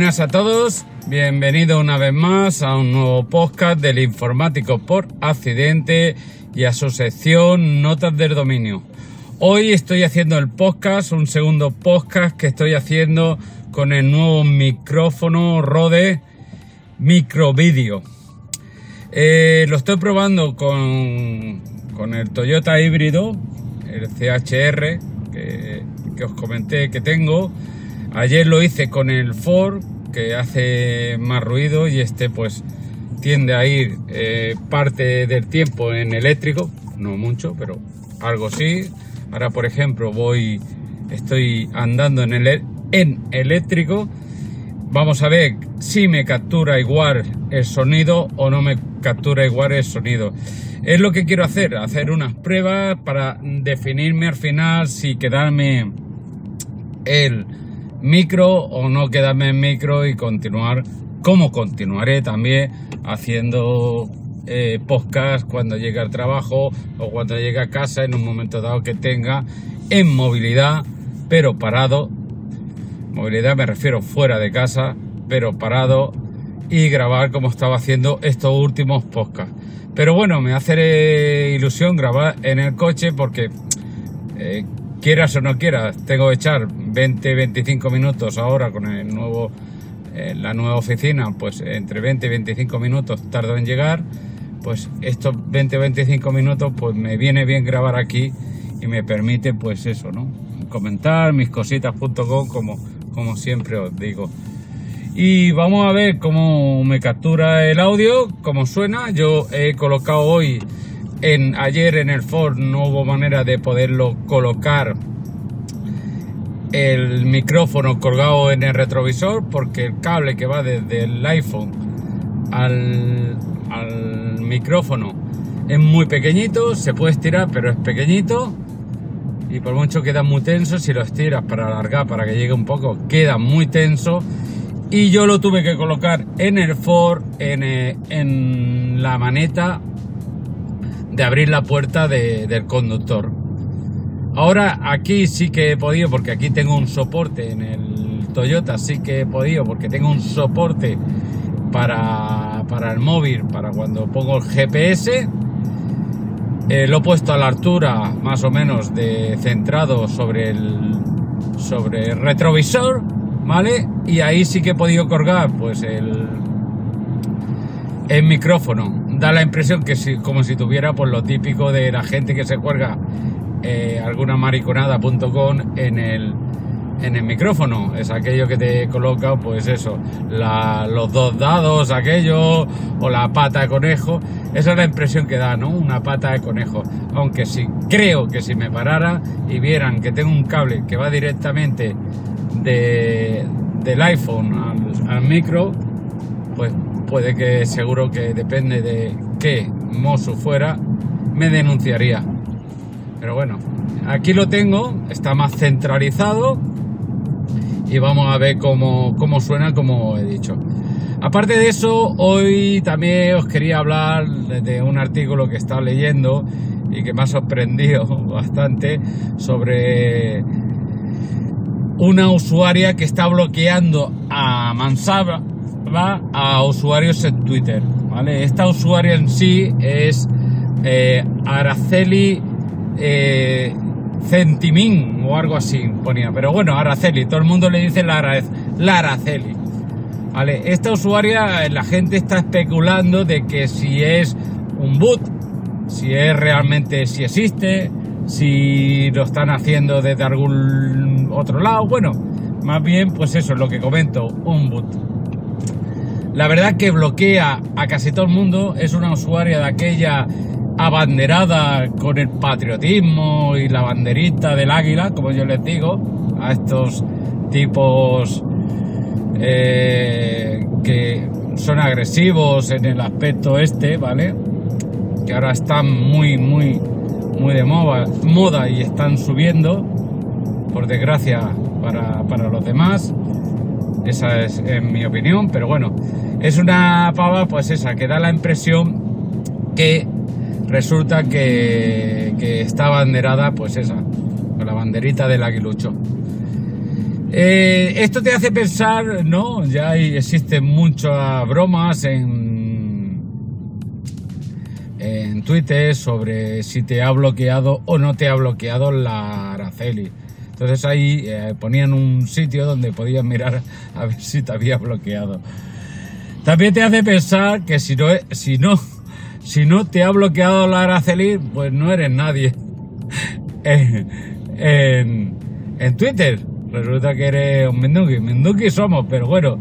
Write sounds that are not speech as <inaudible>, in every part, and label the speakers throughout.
Speaker 1: Buenas a todos, bienvenido una vez más a un nuevo podcast del informático por accidente y a su sección Notas del Dominio. Hoy estoy haciendo el podcast, un segundo podcast que estoy haciendo con el nuevo micrófono Rode Microvideo. Eh, lo estoy probando con, con, el Toyota híbrido, el CHR, que, que os comenté que tengo Ayer lo hice con el Ford, que hace más ruido y este pues tiende a ir eh, parte del tiempo en eléctrico, no mucho, pero algo sí. Ahora, por ejemplo, voy, estoy andando en, el, en eléctrico. Vamos a ver si me captura igual el sonido o no me captura igual el sonido. Es lo que quiero hacer, hacer unas pruebas para definirme al final si quedarme el micro o no quedarme en micro y continuar como continuaré también haciendo eh, podcast cuando llegue al trabajo o cuando llegue a casa en un momento dado que tenga en movilidad pero parado. Movilidad me refiero fuera de casa pero parado y grabar como estaba haciendo estos últimos podcasts. Pero bueno me hace ilusión grabar en el coche porque eh, quieras o no quieras, tengo que echar 20, 25 minutos ahora con el nuevo, eh, la nueva oficina, pues entre 20 y 25 minutos tardo en llegar, pues estos 20 25 minutos pues me viene bien grabar aquí y me permite pues eso, ¿no? Comentar mis cositas.com como, como siempre os digo. Y vamos a ver cómo me captura el audio, cómo suena. Yo he colocado hoy en, ayer en el Ford no manera de poderlo colocar el micrófono colgado en el retrovisor porque el cable que va desde el iPhone al, micrófono es muy pequeñito, se puede estirar pero es pequeñito y por mucho queda muy tenso, si lo estiras para alargar, para que llegue un poco, queda muy tenso y yo lo tuve que colocar en el Ford, en, eh, en la maneta de abrir la puerta del conductor. Ahora aquí sí que he podido, porque aquí tengo un soporte en el Toyota, sí que he podido, porque tengo un soporte para, para el móvil, para cuando pongo el GPS. Eh, lo he puesto a la altura más o menos de centrado sobre el, sobre el retrovisor, ¿vale? Y ahí sí que he podido colgar pues el, el micrófono da la impresión que si, como si tuviera pues, lo típico de la gente que se cuelga eh, alguna mariconada.com en el, en el micrófono. Es aquello que te coloca, pues eso, los dos dados, aquello, o la pata de conejo. Esa es la impresión que da, ¿no? Una pata de conejo. Aunque si creo que si me parara y vieran que tengo un cable que va directamente de, del iPhone al, al micro, pues puede que seguro que depende de qué mozo fuera, me denunciaría. Pero bueno, aquí lo tengo, está más centralizado y vamos a ver cómo, cómo suena, como he dicho. Aparte de eso, hoy también os quería hablar de un artículo que estaba leyendo y que me ha sorprendido <laughs> bastante sobre una usuaria que está bloqueando a Mansaba a usuarios en Twitter. ¿vale? Esta usuaria en sí es eh, Araceli eh, Centimín o algo así ponía. Pero bueno, Araceli, todo el mundo le dice la, Araceli. ¿Vale? Esta usuaria, la gente está especulando de que si es un boot, si es realmente, si existe, si lo están haciendo desde algún otro lado. Bueno, más bien, pues eso es lo que comento, un boot. La verdad que bloquea a casi todo el mundo, es una usuaria de aquella abanderada con el patriotismo y la banderita del águila, como yo les digo, a estos tipos eh, que son agresivos en el aspecto este, ¿vale? Que ahora están muy, muy, muy de moda, moda y están subiendo, por desgracia para, para los demás. Esa es en mi opinión, pero bueno, es una pava pues esa, que da la impresión que resulta que, está banderada pues esa, con la banderita del aguilucho. Eh, esto te hace pensar, ¿no? Ya existen muchas bromas en, en Twitter sobre si te ha bloqueado o no te ha bloqueado la Araceli. Entonces ahí eh, ponían un sitio donde podías mirar a ver si te había bloqueado. También te hace pensar que si no, si no, si no te ha bloqueado la Araceli, pues no eres nadie. <laughs> en, en Twitter resulta que eres un Menduki. Menduki somos, pero bueno,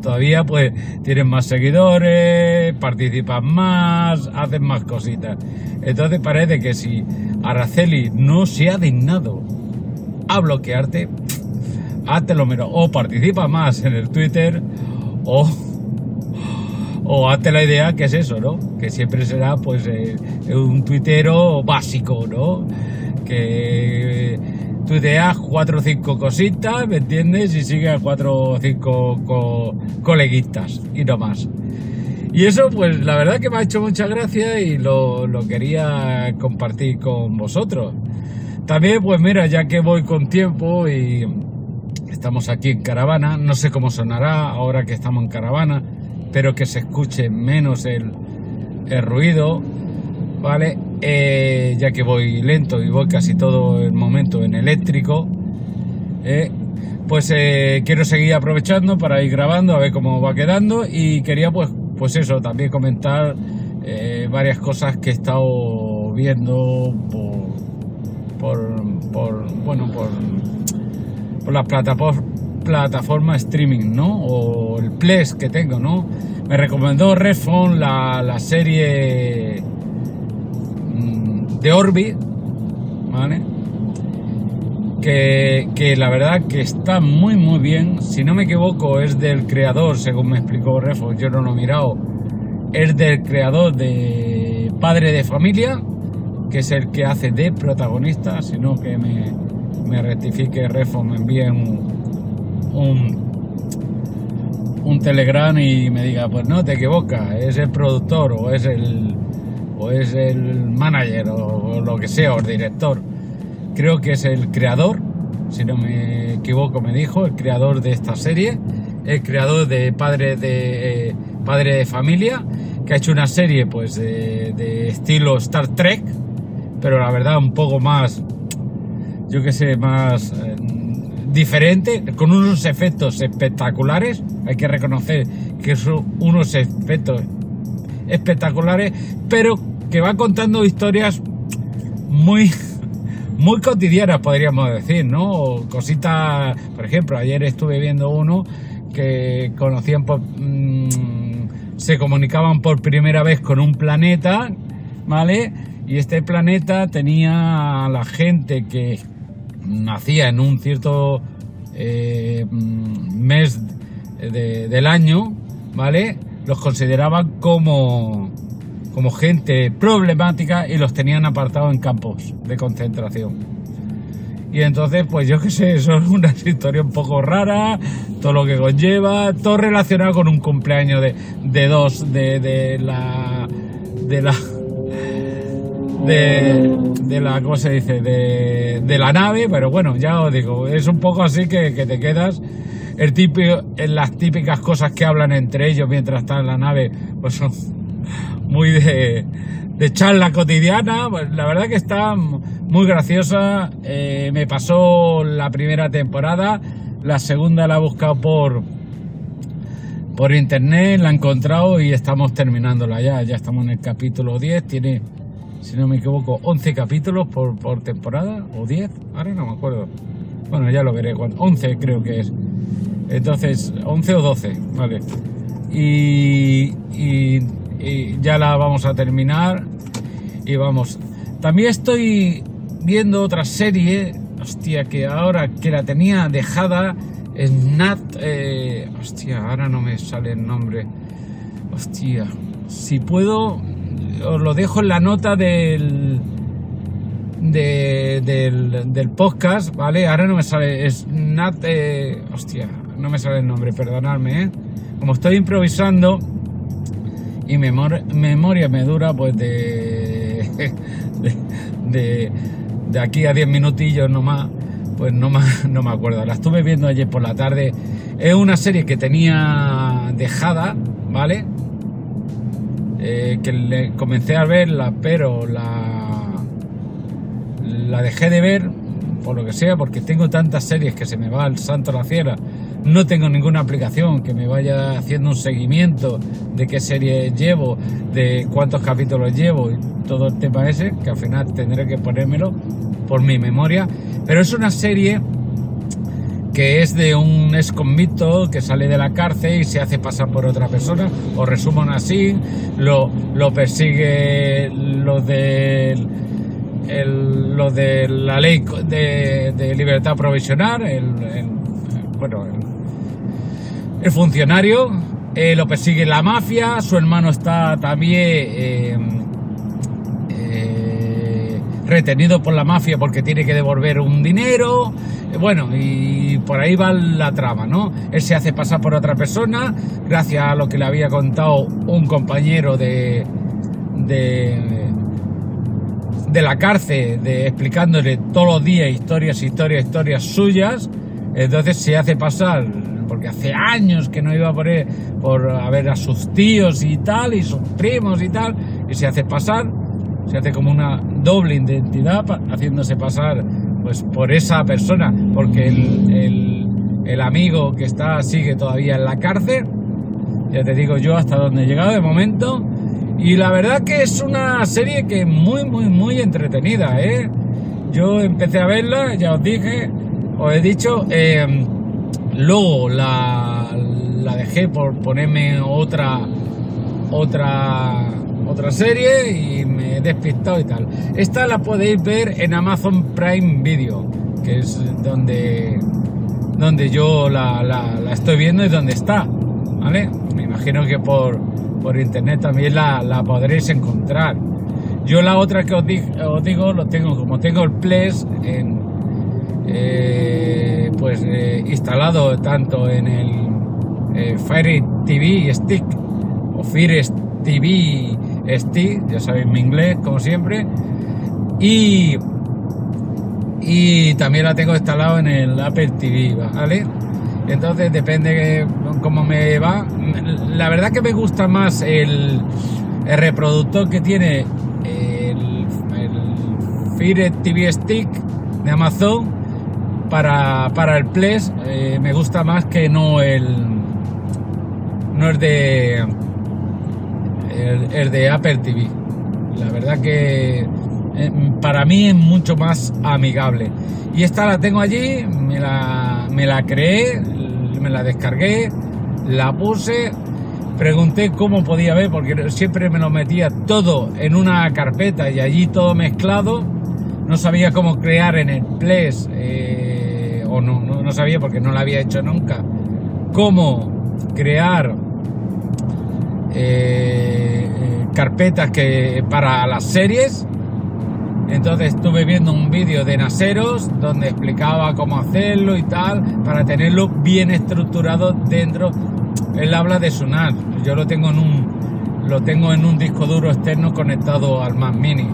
Speaker 1: todavía pues tienes más seguidores, participas más, haces más cositas. Entonces parece que si Araceli no se ha dignado a bloquearte, hazte lo menos. O participa más en el Twitter o, o hazte la idea que es eso, ¿no? Que siempre será pues eh, un tuitero básico, ¿no? Que tuiteas cuatro o cinco cositas, ¿me entiendes? Y sigue a cuatro o cinco coleguitas y no más. Y eso, pues la verdad que me ha hecho mucha gracia y lo, lo quería compartir con vosotros. También, pues mira, ya que voy con tiempo y estamos aquí en caravana, no sé cómo sonará ahora que estamos en caravana, pero que se escuche menos el, el ruido, ¿vale? Eh, ya que voy lento y voy casi todo el momento en eléctrico, eh, pues eh, quiero seguir aprovechando para ir grabando a ver cómo va quedando y quería pues, pues eso, también comentar varias cosas que he estado viendo por por, bueno, por, por las plataformas plataforma streaming, ¿no? O el Ples que tengo, ¿no? Me recomendó Redphone la, la serie mm, de Orbit, ¿vale? Que, que, la verdad que está muy muy bien. Si no me equivoco, es del creador, según me explicó Redphone, yo no lo he mirado. Es del creador de Padre de Familia que es el que hace de protagonista, sino que me, me rectifique Refo, me envíe un, un, telegram y me diga, pues no, te equivocas, es el productor o es el, o es el manager o, lo que sea, o el director. Creo que es el creador, si no me equivoco me dijo, el creador de esta serie, el creador de Padre de, eh, padre de Familia, que ha hecho una serie pues de, de estilo Star Trek, pero la verdad un poco más, yo que sé, más eh, diferente, con unos efectos espectaculares. Hay que reconocer que son unos efectos espectaculares, pero que va contando historias muy <laughs> muy cotidianas podríamos decir, ¿no? Cositas, por ejemplo, ayer estuve viendo uno que conocían por, mm, se comunicaban por primera vez con un planeta, ¿vale? Y este planeta tenía a la gente que nacía en un cierto eh, mes del año, ¿vale? Los consideraban como, como gente problemática y los tenían apartados en campos de concentración. Y entonces, pues yo qué sé, son unas historias un poco raras, todo lo que conlleva, todo relacionado con un cumpleaños de, de dos, de, de la. de la de, la, ¿cómo dice? De, la nave, pero bueno, ya os digo, es un poco así que, te quedas. El típico, en las típicas cosas que hablan entre ellos mientras están en la nave, pues son <laughs> muy de, de charla cotidiana. Pues la verdad que está muy graciosa. Eh, me pasó la primera temporada, la segunda la he buscado por, por internet, la he encontrado y estamos terminándola ya. Ya estamos en el capítulo 10, tiene si no me equivoco, 11 capítulos por, temporada, o 10, ahora no me acuerdo. Bueno, ya lo veré, 11 creo que es. Entonces, 11 o 12, vale. Y, ya la vamos a terminar. Y vamos. También estoy viendo otra serie, hostia, que ahora que la tenía dejada, es Nat. Eh, hostia, ahora no me sale el nombre. Hostia, si puedo, os lo dejo en la nota del, del, podcast, ¿vale? Ahora no me sale, es Nat, eh, hostia, no me sale el nombre, perdonadme, ¿eh? Como estoy improvisando y memoria me dura pues de, <laughs> de, de, aquí a 10 minutillos nomás, pues no no me acuerdo. La estuve viendo ayer por la tarde. Es una serie que tenía dejada, ¿vale? Eh, que le comencé a verla, pero la, la dejé de ver por lo que sea, porque tengo tantas series que se me va el santo la ciela. No tengo ninguna aplicación que me vaya haciendo un seguimiento de qué serie llevo, de cuántos capítulos llevo y todo el tema ese, que al final tendré que ponérmelo por mi memoria. Pero es una serie que es de un ex convicto que sale de la cárcel y se hace pasar por otra persona, o resuman así, lo, persigue los de, lo de la ley de, libertad provisional, el, bueno, el, funcionario, eh, lo persigue la mafia, su hermano está también... Eh, retenido por la mafia porque tiene que devolver un dinero, bueno, y por ahí va la trama, ¿no? Él se hace pasar por otra persona, gracias a lo que le había contado un compañero de, de, de la cárcel, de, explicándole todos los días historias, historias, historias suyas, entonces se hace pasar porque hace años que no iba por, por a ver a sus tíos y tal, y sus primos y tal, y se hace pasar se hace como una doble identidad haciéndose pasar pues por esa persona porque el, el, amigo que está sigue todavía en la cárcel ya te digo yo hasta donde he llegado de momento y la verdad que es una serie que es muy muy muy entretenida ¿eh? yo empecé a verla ya os dije os he dicho eh, luego la, la dejé por ponerme otra otra otra serie y me he despistado y tal. Esta la podéis ver en Amazon Prime Video, que es donde, donde yo la, la, estoy viendo y donde está, ¿vale? Me imagino que por, por internet también la, la podréis encontrar. Yo la otra que os, digo, lo tengo como tengo el Ples en, eh, pues eh, instalado tanto en el eh, Fire TV Stick o Fire TV Ya sabéis mi inglés, como siempre. Y, y también la tengo instalado en el Apple TV, ¿vale? Entonces depende de cómo me va. La verdad que me gusta más el, el reproductor que tiene el, el Fire TV Stick de Amazon para, para el Ples. Eh, me gusta más que no el no es de el, de Apple TV. La verdad que eh, para mí es mucho más amigable. Y esta la tengo allí, me la, me la creé, me la descargué, la puse, pregunté cómo podía ver, porque siempre me lo metía todo en una carpeta y allí todo mezclado. No sabía cómo crear en el Ples, eh, o no, no, no sabía porque no lo había hecho nunca, cómo crear eh, carpetas que para las series. Entonces estuve viendo un vídeo de Naseros donde explicaba cómo hacerlo y tal para tenerlo bien estructurado dentro. Él habla de Sonar. Yo lo tengo en un lo tengo en un disco duro externo conectado al Mac Mini.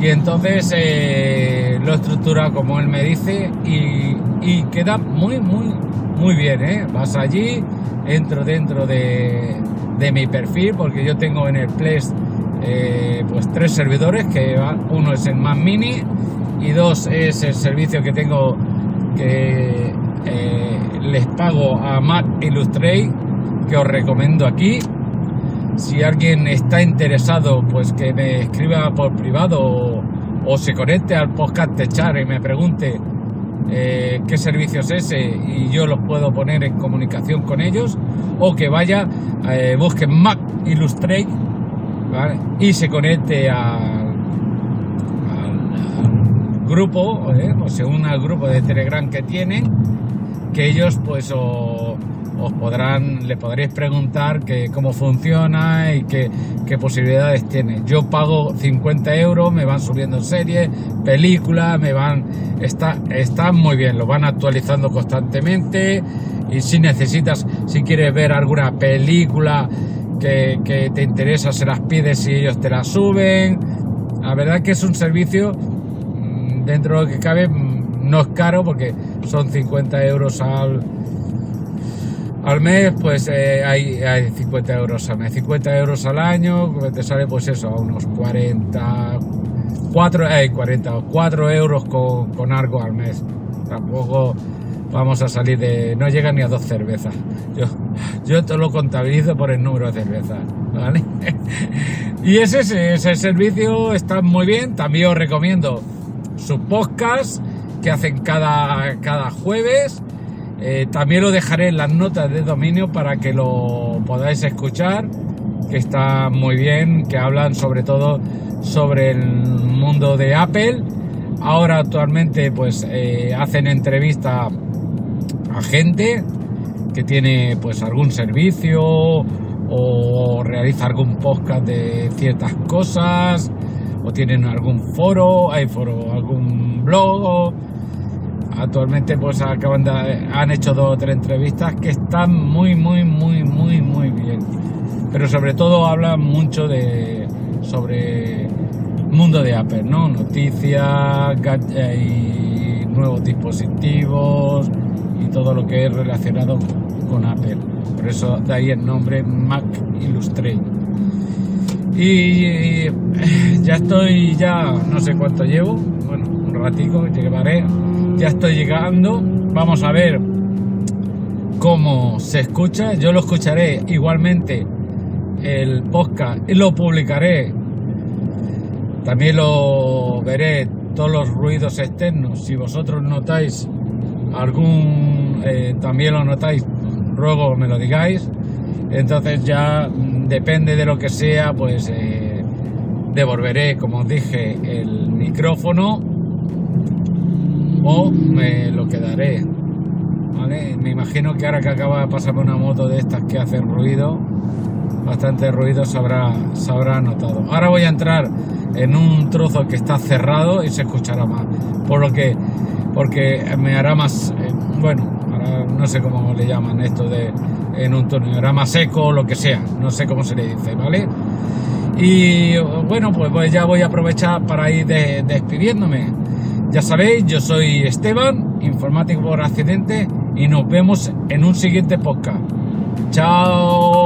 Speaker 1: Y entonces eh, lo estructura como él me dice y, y queda muy muy muy bien. ¿eh? Vas allí, entro dentro de, de mi perfil, porque yo tengo en el Place eh, pues tres servidores, que uno es el Mac Mini y dos es el servicio que tengo que eh, les pago a Mac Illustrate, que os recomiendo aquí. Si alguien está interesado, pues que me escriba por privado o, se conecte al podcast de Char y me pregunte eh, qué servicio es ese y yo los puedo poner en comunicación con ellos o que vaya, eh, busque Mac Illustrate y se conecte al, grupo, ¿eh? o se una al grupo de Telegram que tienen, que ellos pues o os podrán, le podréis preguntar que cómo funciona y qué, qué posibilidades tiene. Yo pago 50 euros, me van subiendo series, películas, me van, está, está muy bien, lo van actualizando constantemente y si necesitas, si quieres ver alguna película que, que te interesa, se las pides y ellos te la suben. La verdad que es un servicio mm, dentro de lo que cabe mm, no es caro porque son 50 euros al, al mes, pues eh, hay, hay 50 euros al mes, 50 euros al año, te sale pues eso, a unos 40, 4, eh, 40, 4 euros con, con algo al mes. Tampoco vamos a salir de. No llega ni a dos cervezas. Yo, yo te lo contabilizo por el número de cervezas, ¿vale? <laughs> y ese, ese servicio está muy bien. También os recomiendo sus podcasts que hacen cada, cada jueves eh, también lo dejaré en las notas de dominio para que lo podáis escuchar, que está muy bien, que hablan sobre todo sobre el mundo de Apple. Ahora actualmente pues eh, hacen entrevista a gente que tiene pues algún servicio o realiza algún podcast de ciertas cosas o tienen algún foro, hay foro, algún blog actualmente pues acaban de, han hecho dos o tres entrevistas que están muy muy muy muy muy bien. Pero sobre todo hablan mucho de sobre mundo de Apple no noticias y nuevos dispositivos y todo lo que es relacionado con Apple. Por eso de ahí el nombre Mac Illustrate y ya estoy ya no sé cuánto llevo ratico llevaré ya estoy llegando. Vamos a ver cómo se escucha. Yo lo escucharé igualmente el podcast y lo publicaré. También lo veré todos los ruidos externos. Si vosotros notáis algún, eh, también lo notáis, ruego me lo digáis. Entonces ya depende de lo que sea, pues eh, devolveré, como os dije, el micrófono o me lo quedaré. ¿vale? Me imagino que ahora que acaba de pasar una moto de estas que hacen ruido, bastante ruido se habrá, se habrá notado. Ahora voy a entrar en un trozo que está cerrado y se escuchará más. Por lo que, porque me hará más, eh, bueno, no sé cómo le llaman esto de en un túnel, hará más seco o lo que sea, no sé cómo se le dice, ¿vale? Y bueno, pues, pues ya voy a aprovechar para ir despidiéndome. Ya sabéis, yo soy Esteban, informático por accidente, y nos vemos en un siguiente podcast. Chao